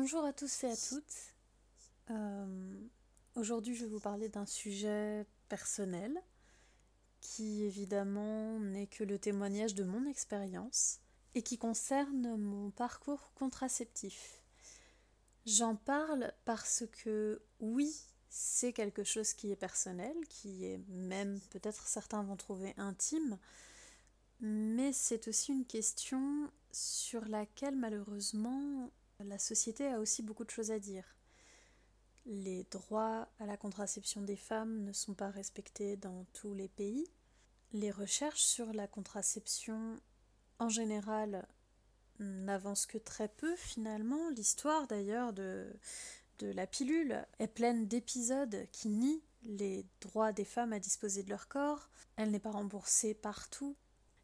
Bonjour à tous et à toutes. Euh, Aujourd'hui, je vais vous parler d'un sujet personnel qui évidemment n'est que le témoignage de mon expérience et qui concerne mon parcours contraceptif. J'en parle parce que oui, c'est quelque chose qui est personnel, qui est même peut-être certains vont trouver intime, mais c'est aussi une question sur laquelle malheureusement la société a aussi beaucoup de choses à dire. Les droits à la contraception des femmes ne sont pas respectés dans tous les pays. Les recherches sur la contraception en général n'avancent que très peu finalement. L'histoire d'ailleurs de, la pilule est pleine d'épisodes qui nient les droits des femmes à disposer de leur corps. Elle n'est pas remboursée partout.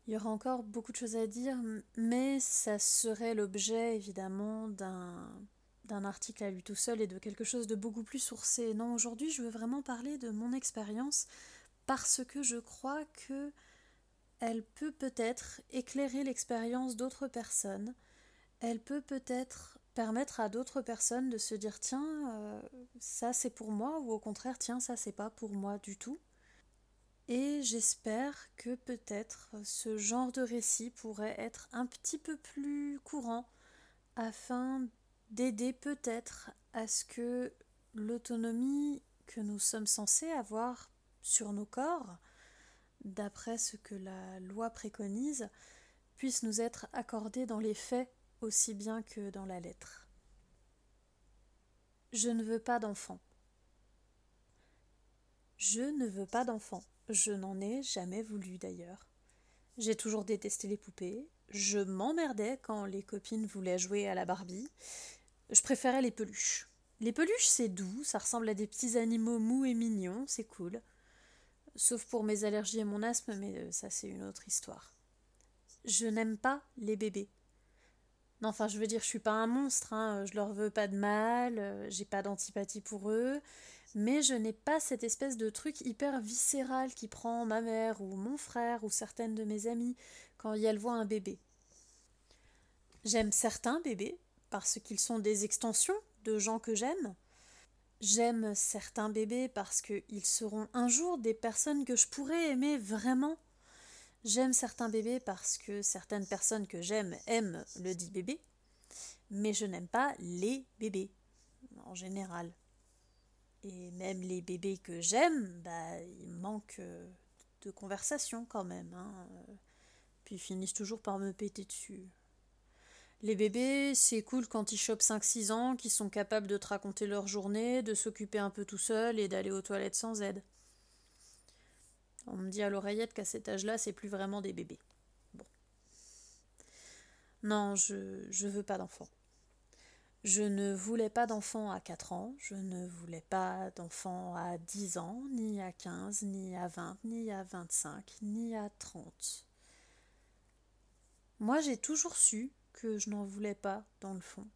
Il y aura encore beaucoup de choses à dire, mais ça serait l'objet évidemment d'un d'un article à lui tout seul et de quelque chose de beaucoup plus sourcé. Non, aujourd'hui, je veux vraiment parler de mon expérience parce que je crois que elle peut peut-être éclairer l'expérience d'autres personnes. Elle peut peut-être permettre à d'autres personnes de se dire tiens, euh, ça c'est pour moi ou au contraire tiens, ça c'est pas pour moi du tout. Et j'espère que peut-être ce genre de récit pourrait être un petit peu plus courant afin d'aider peut-être à ce que l'autonomie que nous sommes censés avoir sur nos corps, d'après ce que la loi préconise, puisse nous être accordée dans les faits aussi bien que dans la lettre. Je ne veux pas d'enfant. Je ne veux pas d'enfant. Je n'en ai jamais voulu d'ailleurs. J'ai toujours détesté les poupées. Je m'emmerdais quand les copines voulaient jouer à la Barbie. Je préférais les peluches. Les peluches, c'est doux, ça ressemble à des petits animaux mous et mignons, c'est cool. Sauf pour mes allergies et mon asthme, mais euh, ça, c'est une autre histoire. Je n'aime pas les bébés. Non, enfin, je veux dire, je suis pas un monstre, hein, je leur veux pas de mal, euh, j'ai pas d'antipathie pour eux, mais je n'ai pas cette espèce de truc hyper viscéral qui prend ma mère ou mon frère ou certaines de mes amies quand elles voient un bébé. J'aime certains bébés, parce qu'ils sont des extensions de gens que j'aime. J'aime certains bébés parce qu'ils seront un jour des personnes que je pourrais aimer vraiment. J'aime certains bébés parce que certaines personnes que j'aime aiment le dit bébé. Mais je n'aime pas les bébés, en général. Et même les bébés que j'aime, bah, il manque de conversation quand même. Hein. Puis ils finissent toujours par me péter dessus. Les bébés, c'est cool quand ils chopent 5-6 ans, qu'ils sont capables de te raconter leur journée, de s'occuper un peu tout seul et d'aller aux toilettes sans aide. On me dit à l'oreillette qu'à cet âge-là, c'est plus vraiment des bébés. Bon. Non, je, je veux pas d'enfant. Je ne voulais pas d'enfant à 4 ans, je ne voulais pas d'enfant à 10 ans, ni à 15, ni à 20, ni à 25, ni à 30. Moi, j'ai toujours su que je n'en voulais pas, dans le fond.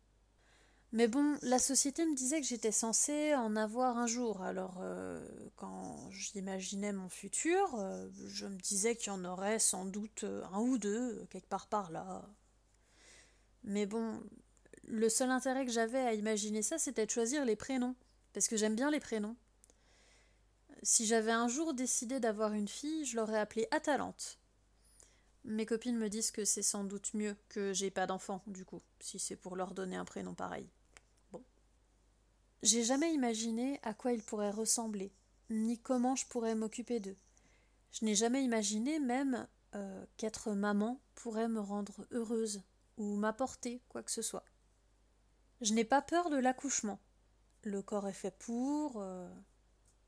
Mais bon, la société me disait que j'étais censée en avoir un jour. Alors, euh, quand j'imaginais mon futur, euh, je me disais qu'il y en aurait sans doute un ou deux, quelque part par là. Mais bon, le seul intérêt que j'avais à imaginer ça, c'était de choisir les prénoms. Parce que j'aime bien les prénoms. Si j'avais un jour décidé d'avoir une fille, je l'aurais appelée Atalante. Mes copines me disent que c'est sans doute mieux que j'ai pas d'enfant, du coup, si c'est pour leur donner un prénom pareil. Bon. J'ai jamais imaginé à quoi ils pourraient ressembler, ni comment je pourrais m'occuper d'eux. Je n'ai jamais imaginé même euh, qu'être maman pourrait me rendre heureuse ou m'apporter quoi que ce soit. Je n'ai pas peur de l'accouchement. Le corps est fait pour. Euh,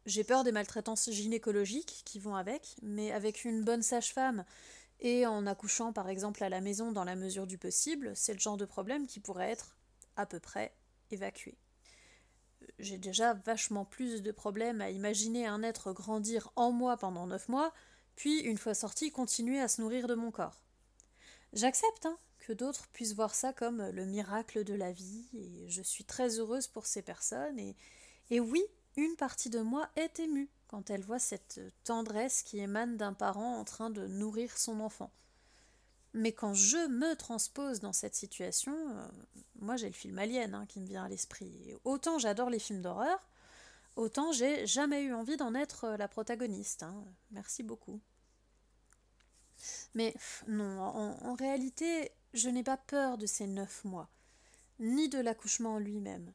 j'ai peur des maltraitances gynécologiques qui vont avec, mais avec une bonne sage-femme et en accouchant par exemple à la maison dans la mesure du possible, c'est le genre de problème qui pourrait être à peu près évacué. J'ai déjà vachement plus de problèmes à imaginer un être grandir en moi pendant neuf mois, puis une fois sorti continuer à se nourrir de mon corps. J'accepte hein, d'autres puissent voir ça comme le miracle de la vie, et je suis très heureuse pour ces personnes, et, et oui, une partie de moi est émue quand elle voit cette tendresse qui émane d'un parent en train de nourrir son enfant. Mais quand je me transpose dans cette situation, euh, moi j'ai le film Alien hein, qui me vient à l'esprit. Autant j'adore les films d'horreur, autant j'ai jamais eu envie d'en être euh, la protagoniste. Hein. Merci beaucoup. Mais non, en, réalité, je n'ai pas peur de ces neuf mois, ni de l'accouchement en lui-même.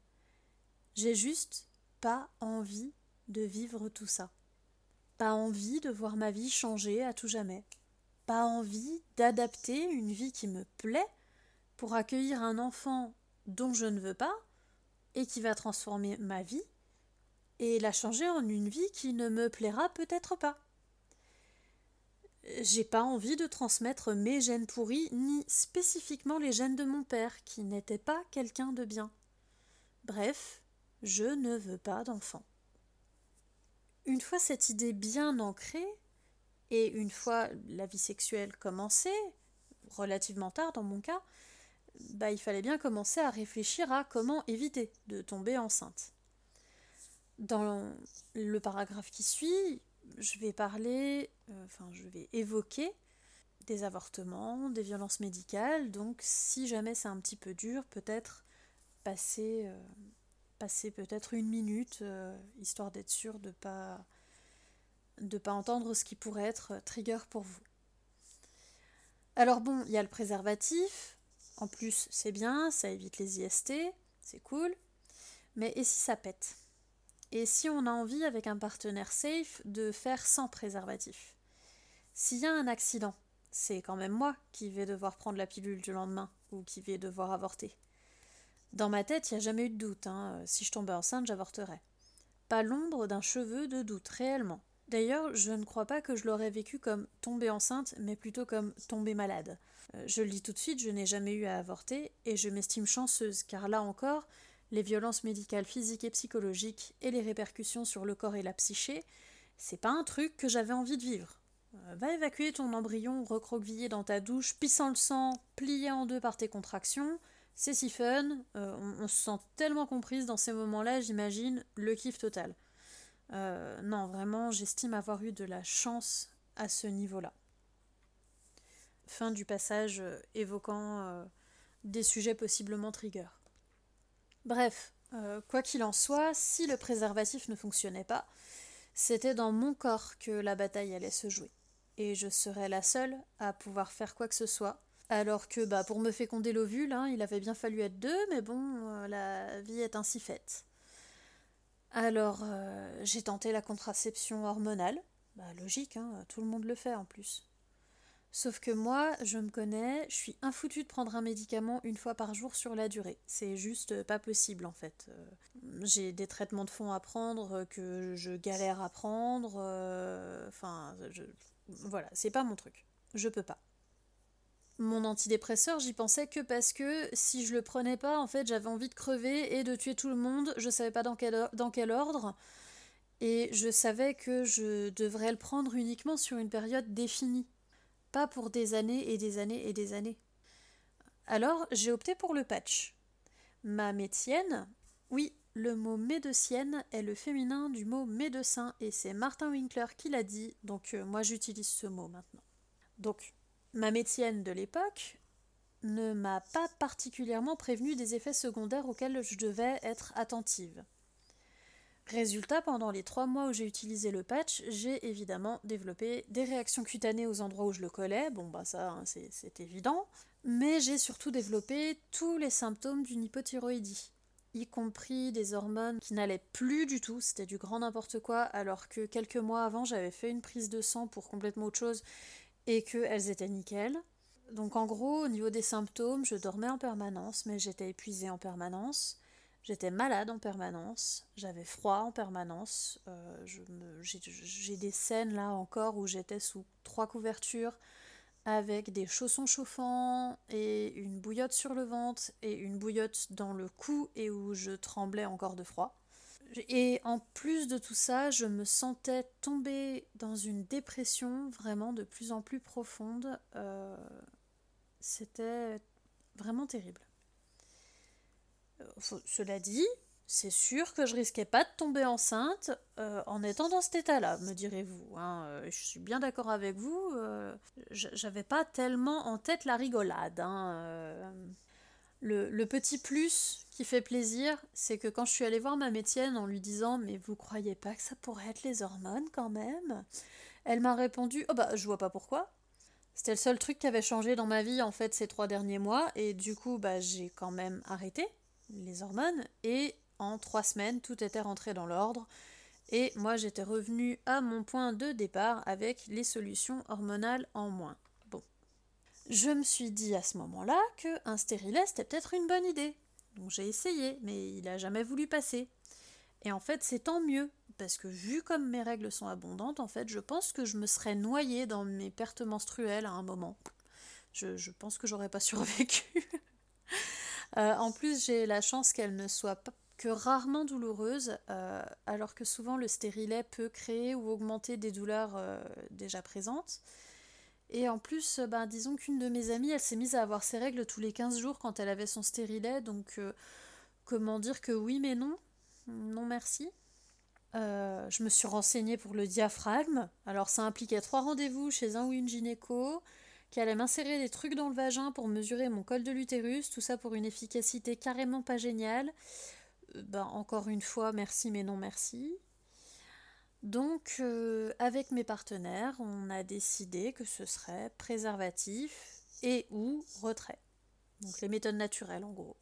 J'ai juste pas envie de vivre tout ça. Pas envie de voir ma vie changer à tout jamais. Pas envie d'adapter une vie qui me plaît pour accueillir un enfant dont je ne veux pas et qui va transformer ma vie et la changer en une vie qui ne me plaira peut-être pas. J'ai pas envie de transmettre mes gènes pourris, ni spécifiquement les gènes de mon père, qui n'était pas quelqu'un de bien. Bref, je ne veux pas d'enfant. Une fois cette idée bien ancrée, et une fois la vie sexuelle commencée, relativement tard dans mon cas, bah, il fallait bien commencer à réfléchir à comment éviter de tomber enceinte. Dans le paragraphe qui suit, je vais parler, enfin je vais évoquer des avortements, des violences médicales, donc si jamais c'est un petit peu dur, peut-être passer, euh, passer peut-être une minute, euh, histoire d'être sûr de pas de pas entendre ce qui pourrait être trigger pour vous. Alors bon, il y a le préservatif, en plus c'est bien, ça évite les IST, c'est cool, mais et si ça pète? Et si on a envie, avec un partenaire safe, de faire sans préservatif? S'il y a un accident, c'est quand même moi qui vais devoir prendre la pilule du lendemain ou qui vais devoir avorter. Dans ma tête, il n'y a jamais eu de doute. Hein. Si je tombais enceinte, j'avorterais. Pas l'ombre d'un cheveu de doute, réellement. D'ailleurs, je ne crois pas que je l'aurais vécu comme tomber enceinte, mais plutôt comme tomber malade. Euh, je le dis tout de suite, je n'ai jamais eu à avorter, et je m'estime chanceuse, car là encore, les violences médicales physiques et psychologiques et les répercussions sur le corps et la psyché, c'est pas un truc que j'avais envie de vivre. Euh, va évacuer ton embryon recroquevillé dans ta douche, pissant le sang, plié en deux par tes contractions. C'est si fun, euh, on, se sent tellement comprise dans ces moments-là, j'imagine, le kiff total. Euh, non, vraiment, j'estime avoir eu de la chance à ce niveau-là. Fin du passage évoquant des sujets possiblement trigger. Bref, quoi qu'il en soit, si le préservatif ne fonctionnait pas, c'était dans mon corps que la bataille allait se jouer. Et je serais la seule à pouvoir faire quoi que ce soit. Alors que bah, pour me féconder l'ovule, hein, il avait bien fallu être deux, mais bon, euh, la vie est ainsi faite. Alors euh, j'ai tenté la contraception hormonale. Bah, logique, hein, tout le monde le fait en plus. Sauf que moi, je me connais, je suis infoutu de prendre un médicament une fois par jour sur la durée. C'est juste pas possible en fait. Euh, j'ai des traitements de fond à prendre que je galère à prendre. Euh, enfin, voilà, c'est pas mon truc. Je peux pas. Mon antidépresseur, j'y pensais que parce que si je le prenais pas, en fait, j'avais envie de crever et de tuer tout le monde. Je savais pas dans quel, ordre. Et je savais que je devrais le prendre uniquement sur une période définie pas pour des années et des années et des années. Alors j'ai opté pour le patch. Ma médecienne, oui, le mot médecienne est le féminin du mot médecin et c'est Martin Winkler qui l'a dit, donc euh, moi j'utilise ce mot maintenant. Donc ma médecienne de l'époque ne m'a pas particulièrement prévenu des effets secondaires auxquels je devais être attentive. Résultat, pendant les trois mois où j'ai utilisé le patch, j'ai évidemment développé des réactions cutanées aux endroits où je le collais, bon bah ça hein, c'est évident, mais j'ai surtout développé tous les symptômes d'une hypothyroïdie, y compris des hormones qui n'allaient plus du tout, c'était du grand n'importe quoi, alors que quelques mois avant j'avais fait une prise de sang pour complètement autre chose et qu'elles étaient nickel. Donc en gros, au niveau des symptômes, je dormais en permanence, mais j'étais épuisée en permanence. J'étais malade en permanence, j'avais froid en permanence. Euh, j'ai des scènes là encore où j'étais sous trois couvertures avec des chaussons chauffants et une bouillotte sur le ventre et une bouillotte dans le cou et où je tremblais encore de froid. Et en plus de tout ça, je me sentais tomber dans une dépression vraiment de plus en plus profonde. Euh, c'était vraiment terrible. Euh, cela dit, c'est sûr que je risquais pas de tomber enceinte euh, en étant dans cet état-là, me direz-vous. Hein. Euh, je suis bien d'accord avec vous. Euh, j'avais pas tellement en tête la rigolade. Hein. Le, petit plus qui fait plaisir, c'est que quand je suis allée voir ma médecine en lui disant Mais vous croyez pas que ça pourrait être les hormones quand même? Elle m'a répondu Oh bah, je vois pas pourquoi. C'était le seul truc qui avait changé dans ma vie en fait ces trois derniers mois, et du coup, bah, j'ai quand même arrêté les hormones et en trois semaines, tout était rentré dans l'ordre. Et moi, j'étais revenue à mon point de départ avec les solutions hormonales en moins. Bon. Je me suis dit à ce moment-là qu'un stérilet, c'était peut-être une bonne idée. Donc j'ai essayé, mais il n'a jamais voulu passer. Et en fait, c'est tant mieux, parce que vu comme mes règles sont abondantes, en fait, je pense que je me serais noyée dans mes pertes menstruelles à un moment. Je, pense que j'aurais pas survécu. Euh, en plus, j'ai la chance qu'elle ne soit pas que rarement douloureuse, euh, alors que souvent le stérilet peut créer ou augmenter des douleurs euh, déjà présentes. Et en plus, ben, disons qu'une de mes amies, elle s'est mise à avoir ses règles tous les 15 jours quand elle avait son stérilet, donc comment dire que oui mais non Non merci. je me suis renseignée pour le diaphragme. Alors ça impliquait trois rendez-vous chez un ou une gynéco, qui allait m'insérer des trucs dans le vagin pour mesurer mon col de l'utérus, tout ça pour une efficacité carrément pas géniale. Ben, encore une fois, merci mais non merci. Donc, euh, avec mes partenaires, on a décidé que ce serait préservatif et ou retrait. Donc, les méthodes naturelles, en gros.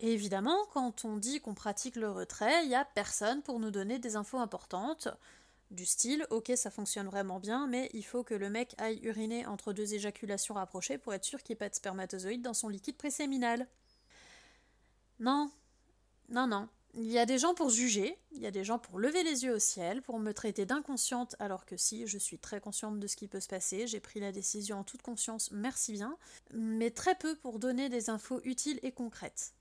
Et évidemment, quand on dit qu'on pratique le retrait, il n'y a personne pour nous donner des infos importantes, du style Ok, ça fonctionne vraiment bien, mais il faut que le mec aille uriner entre deux éjaculations rapprochées pour être sûr qu'il n'y ait pas de spermatozoïdes dans son liquide préséminal. Non, non, non. Il y a des gens pour juger, il y a des gens pour lever les yeux au ciel, pour me traiter d'inconsciente, alors que si, je suis très consciente de ce qui peut se passer, j'ai pris la décision en toute conscience, merci bien, mais très peu pour donner des infos utiles et concrètes.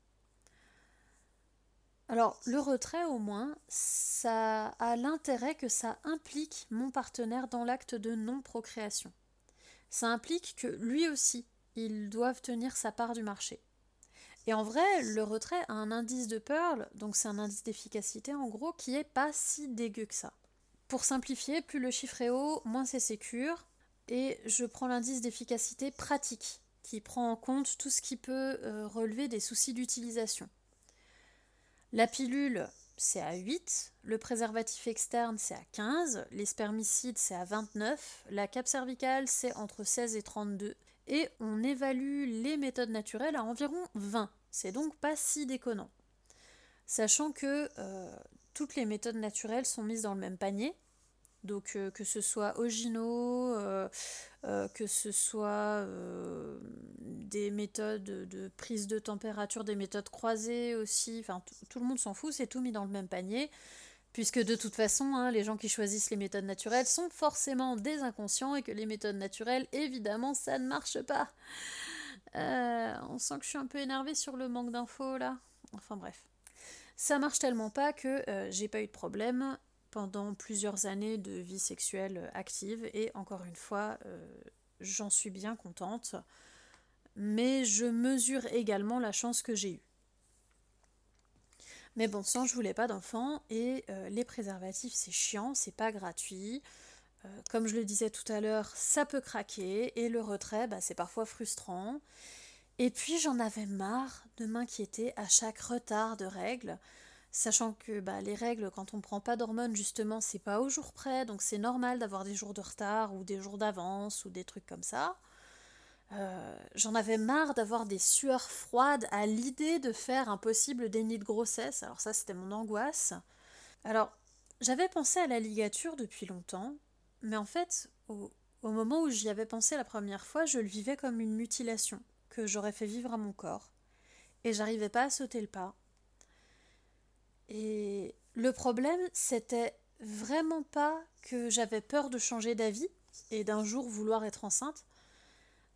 Alors, le retrait, au moins, ça a l'intérêt que ça implique mon partenaire dans l'acte de non-procréation. Ça implique que lui aussi, ils doivent tenir sa part du marché. Et en vrai, le retrait a un indice de Pearl, donc c'est un indice d'efficacité en gros, qui est pas si dégueu que ça. Pour simplifier, plus le chiffre est haut, moins c'est sécure. Et je prends l'indice d'efficacité pratique, qui prend en compte tout ce qui peut euh, relever des soucis d'utilisation. La pilule, c'est à 8, le préservatif externe, c'est à 15, les spermicides, c'est à 29, la cape cervicale, c'est entre 16 et 32, et on évalue les méthodes naturelles à environ 20. C'est donc pas si déconnant. Sachant que euh, toutes les méthodes naturelles sont mises dans le même panier. Donc euh, que ce soit Ogino, euh, que ce soit des méthodes de prise de température, des méthodes croisées aussi, enfin tout le monde s'en fout, c'est tout mis dans le même panier. Puisque de toute façon, hein, les gens qui choisissent les méthodes naturelles sont forcément des inconscients et que les méthodes naturelles, évidemment, ça ne marche pas. Euh, on sent que je suis un peu énervée sur le manque d'infos là. Enfin bref. Ça marche tellement pas que euh, j'ai pas eu de problème pendant plusieurs années de vie sexuelle active et encore une fois, euh, j'en suis bien contente. Mais je mesure également la chance que j'ai eue. Mais bon sang, je voulais pas d'enfants et les préservatifs c'est chiant, c'est pas gratuit. Euh, comme je le disais tout à l'heure, ça peut craquer et le retrait, bah, c'est parfois frustrant. Et puis j'en avais marre de m'inquiéter à chaque retard de règles, sachant que bah, les règles, quand on ne prend pas d'hormones, justement, c'est pas au jour près, donc c'est normal d'avoir des jours de retard ou des jours d'avance ou des trucs comme ça. Euh, j'en avais marre d'avoir des sueurs froides à l'idée de faire un possible déni de grossesse, alors ça c'était mon angoisse. Alors j'avais pensé à la ligature depuis longtemps, mais en fait, au, moment où j'y avais pensé la première fois, je le vivais comme une mutilation que j'aurais fait vivre à mon corps. Et j'arrivais pas à sauter le pas. Et le problème, c'était vraiment pas que j'avais peur de changer d'avis et d'un jour vouloir être enceinte.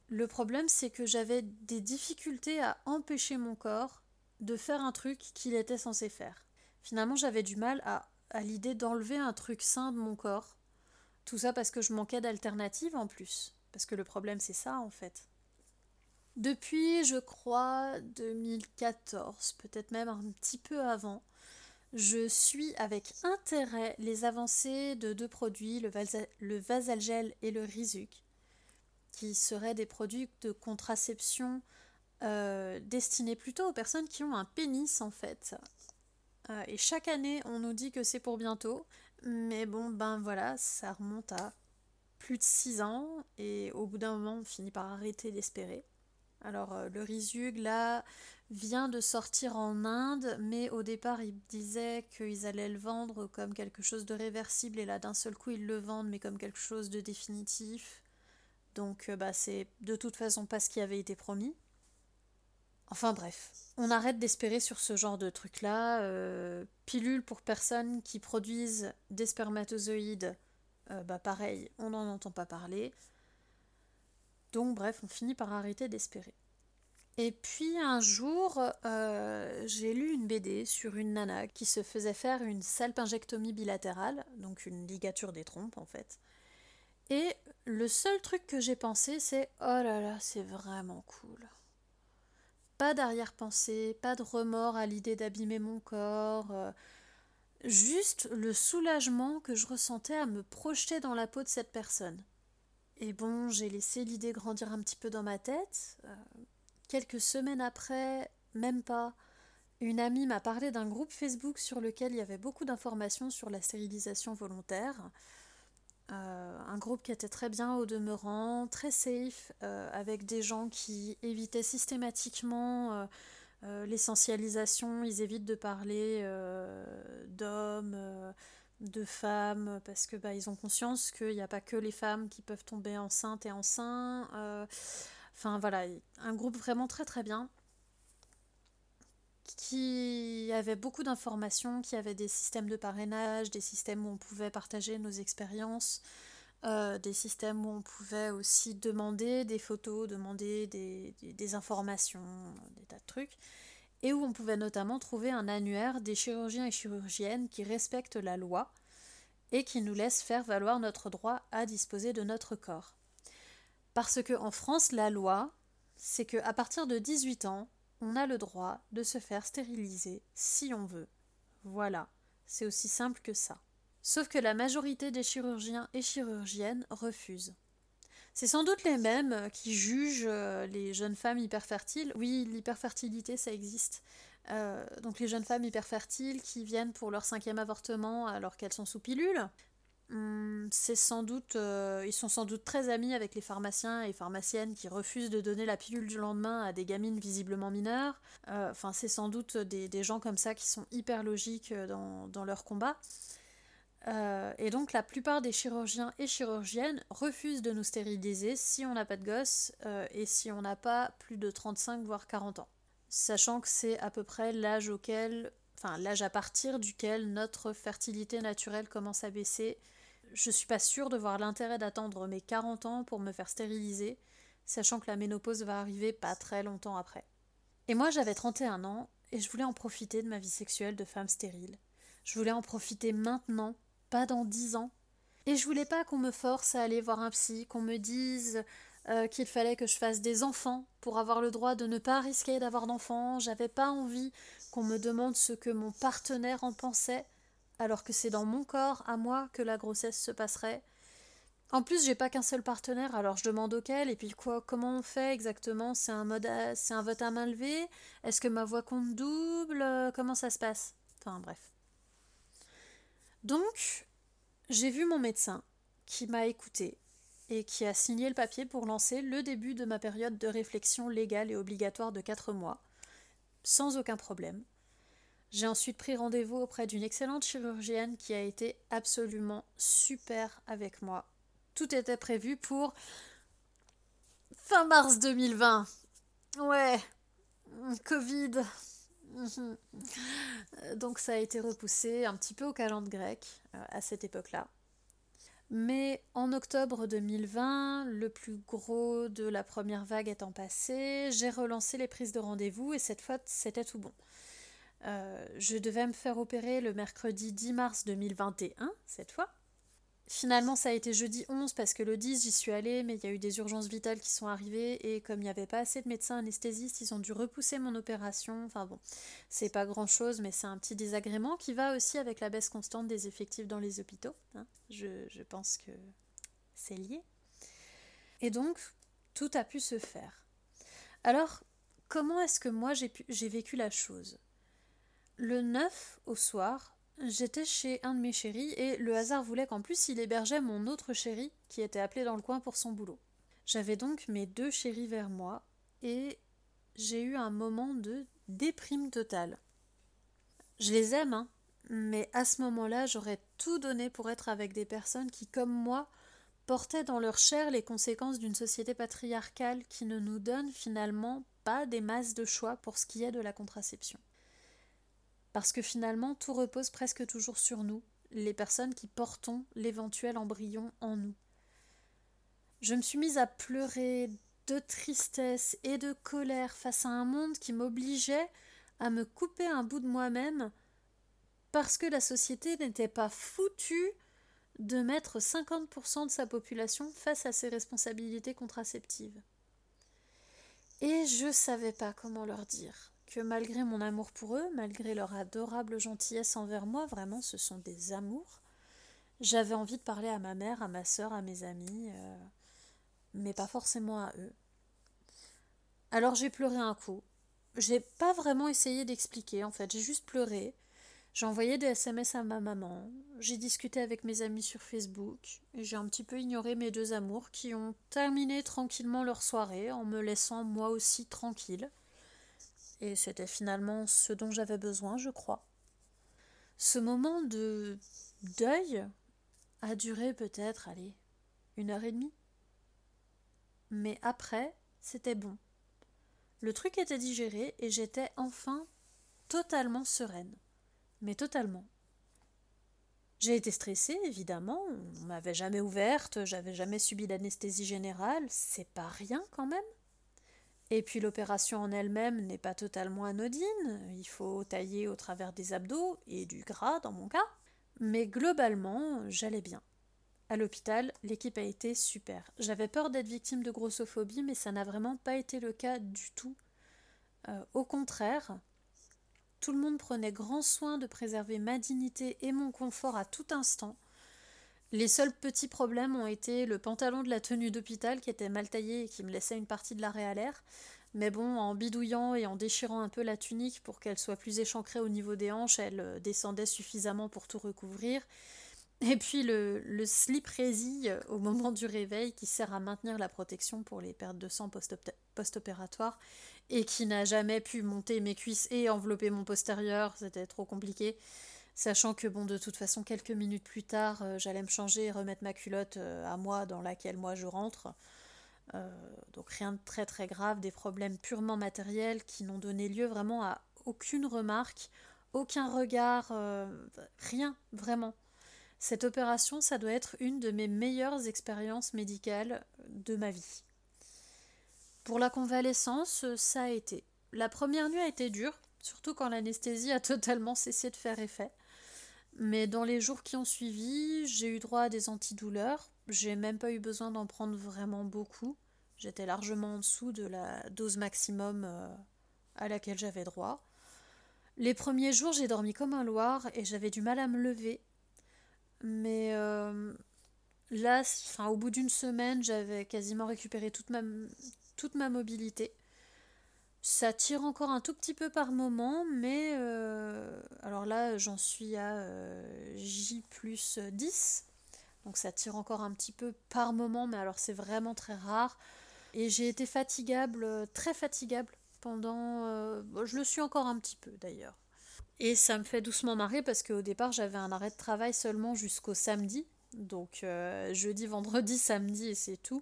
Le problème, c'est que j'avais des difficultés à empêcher mon corps de faire un truc qu'il était censé faire. Finalement, j'avais du mal à, à l'idée d'enlever un truc sain de mon corps tout ça parce que je manquais d'alternatives en plus. Parce que le problème, c'est ça en fait. Depuis, je crois, 2014, peut-être même un petit peu avant, je suis avec intérêt les avancées de deux produits, le, le Vasalgel et le Rizuc, qui seraient des produits de contraception euh, destinés plutôt aux personnes qui ont un pénis en fait. Euh, et chaque année, on nous dit que c'est pour bientôt, mais bon, ben voilà, ça remonte à plus de 6 ans, et au bout d'un moment, on finit par arrêter d'espérer. Alors, euh, le Rizug, là, vient de sortir en Inde, mais au départ, ils disaient qu'ils allaient le vendre comme quelque chose de réversible, et là, d'un seul coup, ils le vendent, mais comme quelque chose de définitif. Donc, euh, bah, c'est de toute façon pas ce qui avait été promis. Enfin bref, on arrête d'espérer sur ce genre de truc-là. Euh, pilule pour personnes qui produisent des spermatozoïdes, bah pareil, on n'en entend pas parler. Donc bref, on finit par arrêter d'espérer. Et puis un jour, euh, j'ai lu une BD sur une nana qui se faisait faire une salpingectomie bilatérale, donc une ligature des trompes en fait. Et le seul truc que j'ai pensé, c'est oh là là, c'est vraiment cool. Pas d'arrière-pensée, pas de remords à l'idée d'abîmer mon corps, euh, juste le soulagement que je ressentais à me projeter dans la peau de cette personne. Et bon, j'ai laissé l'idée grandir un petit peu dans ma tête. Euh, quelques semaines après, même pas, une amie m'a parlé d'un groupe Facebook sur lequel il y avait beaucoup d'informations sur la stérilisation volontaire. Euh, un groupe qui était très bien au demeurant, très safe, euh, avec des gens qui évitaient systématiquement l'essentialisation, ils évitent de parler d'hommes de femmes parce que bah, ils ont conscience qu'il n'y a pas que les femmes qui peuvent tomber enceintes et enceintes. Euh, enfin voilà, un groupe vraiment très très bien qui avait beaucoup d'informations, qui avait des systèmes de parrainage, des systèmes où on pouvait partager nos expériences, euh, des systèmes où on pouvait aussi demander des photos, demander des, informations, des tas de trucs et où on pouvait notamment trouver un annuaire des chirurgiens et chirurgiennes qui respectent la loi et qui nous laissent faire valoir notre droit à disposer de notre corps. Parce que en France, la loi, c'est que à partir de 18 ans, on a le droit de se faire stériliser si on veut. Voilà, c'est aussi simple que ça. Sauf que la majorité des chirurgiens et chirurgiennes refusent. C'est sans doute les mêmes qui jugent euh, les jeunes femmes hyperfertiles. Oui, l'hyperfertilité, ça existe. Euh, donc les jeunes femmes hyperfertiles qui viennent pour leur cinquième avortement alors qu'elles sont sous pilule. Hmm, c'est sans doute, ils sont sans doute très amis avec les pharmaciens et pharmaciennes qui refusent de donner la pilule du lendemain à des gamines visiblement mineures. Enfin, c'est sans doute des, gens comme ça qui sont hyper logiques dans, dans leur combat. Euh, et donc la plupart des chirurgiens et chirurgiennes refusent de nous stériliser si on n'a pas de gosse euh, et si on n'a pas plus de 35 voire 40 ans. Sachant que c'est à peu près l'âge auquel, enfin l'âge à partir duquel notre fertilité naturelle commence à baisser. Je suis pas sûre de voir l'intérêt d'attendre mes 40 ans pour me faire stériliser, sachant que la ménopause va arriver pas très longtemps après. Et moi j'avais 31 ans et je voulais en profiter de ma vie sexuelle de femme stérile. Je voulais en profiter maintenant pas dans dix ans. Et je voulais pas qu'on me force à aller voir un psy, qu'on me dise euh, qu'il fallait que je fasse des enfants pour avoir le droit de ne pas risquer d'avoir d'enfants. J'avais pas envie qu'on me demande ce que mon partenaire en pensait, alors que c'est dans mon corps, à moi, que la grossesse se passerait. En plus, j'ai pas qu'un seul partenaire, alors je demande auquel, et puis quoi, comment on fait exactement? C'est un vote à main levée? Est-ce que ma voix compte double? Comment ça se passe? Enfin bref. Donc, j'ai vu mon médecin qui m'a écouté et qui a signé le papier pour lancer le début de ma période de réflexion légale et obligatoire de 4 mois, sans aucun problème. J'ai ensuite pris rendez-vous auprès d'une excellente chirurgienne qui a été absolument super avec moi. Tout était prévu pour fin mars 2020. Ouais, Covid, donc ça a été repoussé un petit peu au calendrier grec euh, à cette époque-là. Mais en octobre 2020, le plus gros de la première vague étant passé, j'ai relancé les prises de rendez-vous et cette fois c'était tout bon. Euh, je devais me faire opérer le mercredi 10 mars 2021, cette fois. Finalement, ça a été jeudi 11 parce que le 10, j'y suis allée, mais il y a eu des urgences vitales qui sont arrivées et comme il n'y avait pas assez de médecins anesthésistes, ils ont dû repousser mon opération. Enfin bon, c'est pas grand chose, mais c'est un petit désagrément qui va aussi avec la baisse constante des effectifs dans les hôpitaux. Hein. Je, je pense que c'est lié. Et donc, tout a pu se faire. Alors, comment est-ce que moi j'ai vécu la chose? Le 9 au soir, J'étais chez un de mes chéris et le hasard voulait qu'en plus il hébergeait mon autre chéri qui était appelé dans le coin pour son boulot. J'avais donc mes deux chéris vers moi et j'ai eu un moment de déprime totale. Je les aime, hein, mais à ce moment-là, j'aurais tout donné pour être avec des personnes qui, comme moi, portaient dans leur chair les conséquences d'une société patriarcale qui ne nous donne finalement pas des masses de choix pour ce qui est de la contraception parce que finalement tout repose presque toujours sur nous, les personnes qui portons l'éventuel embryon en nous. Je me suis mise à pleurer de tristesse et de colère face à un monde qui m'obligeait à me couper un bout de moi-même parce que la société n'était pas foutue de mettre 50% de sa population face à ses responsabilités contraceptives. Et je savais pas comment leur dire malgré mon amour pour eux, malgré leur adorable gentillesse envers moi, vraiment ce sont des amours, j'avais envie de parler à ma mère, à ma soeur, à mes amis, euh, mais pas forcément à eux. Alors j'ai pleuré un coup. J'ai pas vraiment essayé d'expliquer en fait, j'ai juste pleuré. J'ai envoyé des SMS à ma maman, j'ai discuté avec mes amis sur Facebook, et j'ai un petit peu ignoré mes deux amours qui ont terminé tranquillement leur soirée en me laissant moi aussi tranquille. Et c'était finalement ce dont j'avais besoin, je crois. Ce moment de deuil a duré peut-être, allez, une heure et demie. Mais après, c'était bon. Le truc était digéré et j'étais enfin totalement sereine. Mais totalement. J'ai été stressée, évidemment. On m'avait jamais ouverte, j'avais jamais subi d'anesthésie générale. C'est pas rien quand même. Et puis l'opération en elle-même n'est pas totalement anodine, il faut tailler au travers des abdos et du gras dans mon cas. Mais globalement, j'allais bien. À l'hôpital, l'équipe a été super. J'avais peur d'être victime de grossophobie, mais ça n'a vraiment pas été le cas du tout. Euh, au contraire, tout le monde prenait grand soin de préserver ma dignité et mon confort à tout instant. Les seuls petits problèmes ont été le pantalon de la tenue d'hôpital qui était mal taillé et qui me laissait une partie de l'arrêt à l'air. Mais bon, en bidouillant et en déchirant un peu la tunique pour qu'elle soit plus échancrée au niveau des hanches, elle euh, descendait suffisamment pour tout recouvrir. Et puis le, le slip résille au moment du réveil qui sert à maintenir la protection pour les pertes de sang post-opératoires et qui n'a jamais pu monter mes cuisses et envelopper mon postérieur, c'était trop compliqué sachant que bon de toute façon quelques minutes plus tard euh, j'allais me changer et remettre ma culotte euh, à moi dans laquelle moi je rentre. Euh, donc rien de très très grave, des problèmes purement matériels qui n'ont donné lieu vraiment à aucune remarque, aucun regard, rien vraiment. Cette opération, ça doit être une de mes meilleures expériences médicales de ma vie. Pour la convalescence, ça a été. La première nuit a été dure, surtout quand l'anesthésie a totalement cessé de faire effet. Mais dans les jours qui ont suivi, j'ai eu droit à des antidouleurs. J'ai même pas eu besoin d'en prendre vraiment beaucoup. J'étais largement en dessous de la dose maximum euh, à laquelle j'avais droit. Les premiers jours, j'ai dormi comme un loir et j'avais du mal à me lever. Mais euh, là, au bout d'une semaine, j'avais quasiment récupéré toute ma mobilité. Ça tire encore un tout petit peu par moment, mais euh, alors là j'en suis à euh, J plus 10. Donc ça tire encore un petit peu par moment, mais alors c'est vraiment très rare. Et j'ai été fatigable, très fatigable pendant... Euh, je le suis encore un petit peu d'ailleurs. Et ça me fait doucement marrer parce qu'au départ j'avais un arrêt de travail seulement jusqu'au samedi. Donc jeudi, vendredi, samedi et c'est tout.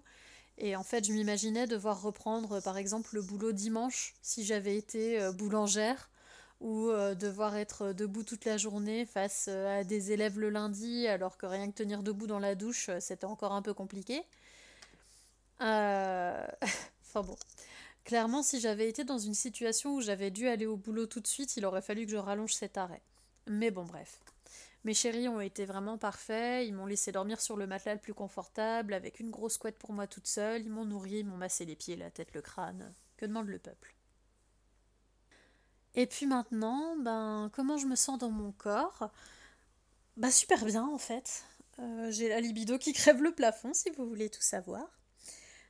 Et en fait, je m'imaginais devoir reprendre, par exemple, le boulot dimanche si j'avais été euh, boulangère, ou euh, devoir être debout toute la journée face euh, à des élèves le lundi, alors que rien que tenir debout dans la douche, c'était encore un peu compliqué. enfin bon. Clairement, si j'avais été dans une situation où j'avais dû aller au boulot tout de suite, il aurait fallu que je rallonge cet arrêt. Mais bon, bref. Mes chéris ont été vraiment parfaits, ils m'ont laissé dormir sur le matelas le plus confortable, avec une grosse couette pour moi toute seule, ils m'ont nourri, ils m'ont massé les pieds, la tête, le crâne. Que demande le peuple? Et puis maintenant, ben, comment je me sens dans mon corps? Bah super bien en fait. Euh, j'ai la libido qui crève le plafond, si vous voulez tout savoir.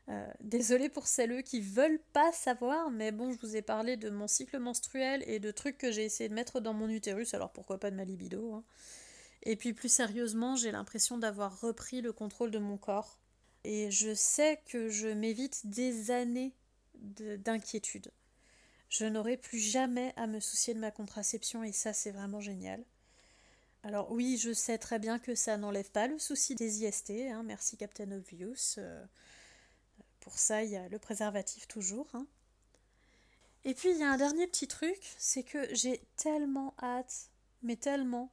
Euh, désolée pour celles qui veulent pas savoir, mais bon, je vous ai parlé de mon cycle menstruel et de trucs que j'ai essayé de mettre dans mon utérus, alors pourquoi pas de ma libido. Hein. Et puis plus sérieusement, j'ai l'impression d'avoir repris le contrôle de mon corps. Et je sais que je m'évite des années d'inquiétude. Je n'aurai plus jamais à me soucier de ma contraception et ça c'est vraiment génial. Alors oui, je sais très bien que ça n'enlève pas le souci des IST, hein, merci Captain Obvious. Euh, pour ça, il y a le préservatif toujours. Hein. Et puis il y a un dernier petit truc, c'est que j'ai tellement hâte, mais tellement,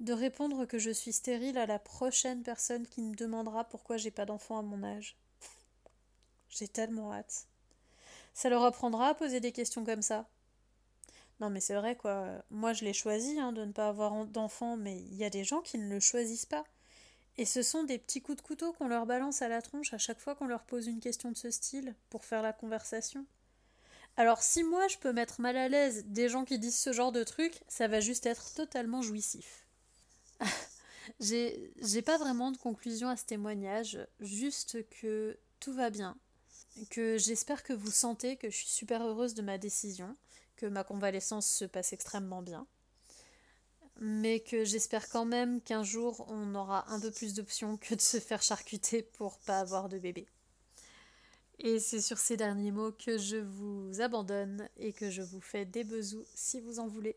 de répondre que je suis stérile à la prochaine personne qui me demandera pourquoi j'ai pas d'enfant à mon âge. J'ai tellement hâte. Ça leur apprendra à poser des questions comme ça. Non mais c'est vrai quoi, moi je l'ai choisi hein, de ne pas avoir d'enfant, mais il y a des gens qui ne le choisissent pas. Et ce sont des petits coups de couteau qu'on leur balance à la tronche à chaque fois qu'on leur pose une question de ce style, pour faire la conversation. Alors si moi je peux mettre mal à l'aise des gens qui disent ce genre de trucs, ça va juste être totalement jouissif. J'ai pas vraiment de conclusion à ce témoignage, juste que tout va bien, que j'espère que vous sentez que je suis super heureuse de ma décision, que ma convalescence se passe extrêmement bien mais que j'espère quand même qu'un jour on aura un peu plus d'options que de se faire charcuter pour pas avoir de bébé. Et c'est sur ces derniers mots que je vous abandonne et que je vous fais des besous si vous en voulez.